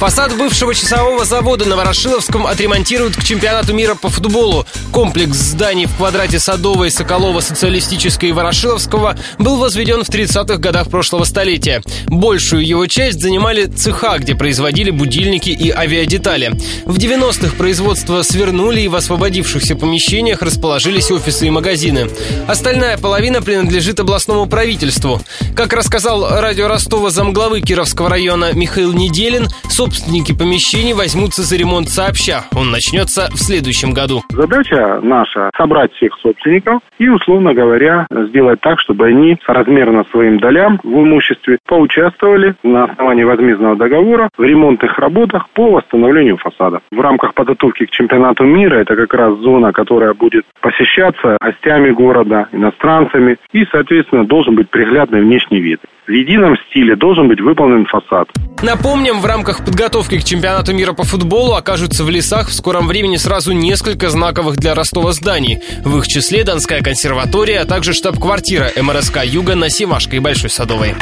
Фасад бывшего часового завода на Ворошиловском отремонтируют к чемпионату мира по футболу. Комплекс зданий в квадрате Садовой, Соколова, Социалистической и Ворошиловского был возведен в 30-х годах прошлого столетия. Большую его часть занимали цеха, где производили будильники и авиадетали. В 90-х производство свернули и в освободившихся помещениях расположились офисы и магазины. Остальная половина принадлежит областному правительству. Как рассказал радио Ростова замглавы Кировского района Михаил Неделин, собственники помещений возьмутся за ремонт сообща. Он начнется в следующем году. Задача наша – собрать всех собственников и, условно говоря, сделать так, чтобы они соразмерно своим долям в имуществе поучаствовали на основании возмездного договора в ремонтных работах по восстановлению фасада. В рамках подготовки к чемпионату мира это как раз зона, которая будет посещаться гостями города, иностранцами и, соответственно, должен быть приглядный внешний вид. В едином стиле должен быть выполнен фасад. Напомним, в рамках подготовки к чемпионату мира по футболу окажутся в лесах в скором времени сразу несколько знаковых для Ростова зданий. В их числе Донская консерватория, а также штаб-квартира МРСК Юга на Севашкой и Большой Садовой.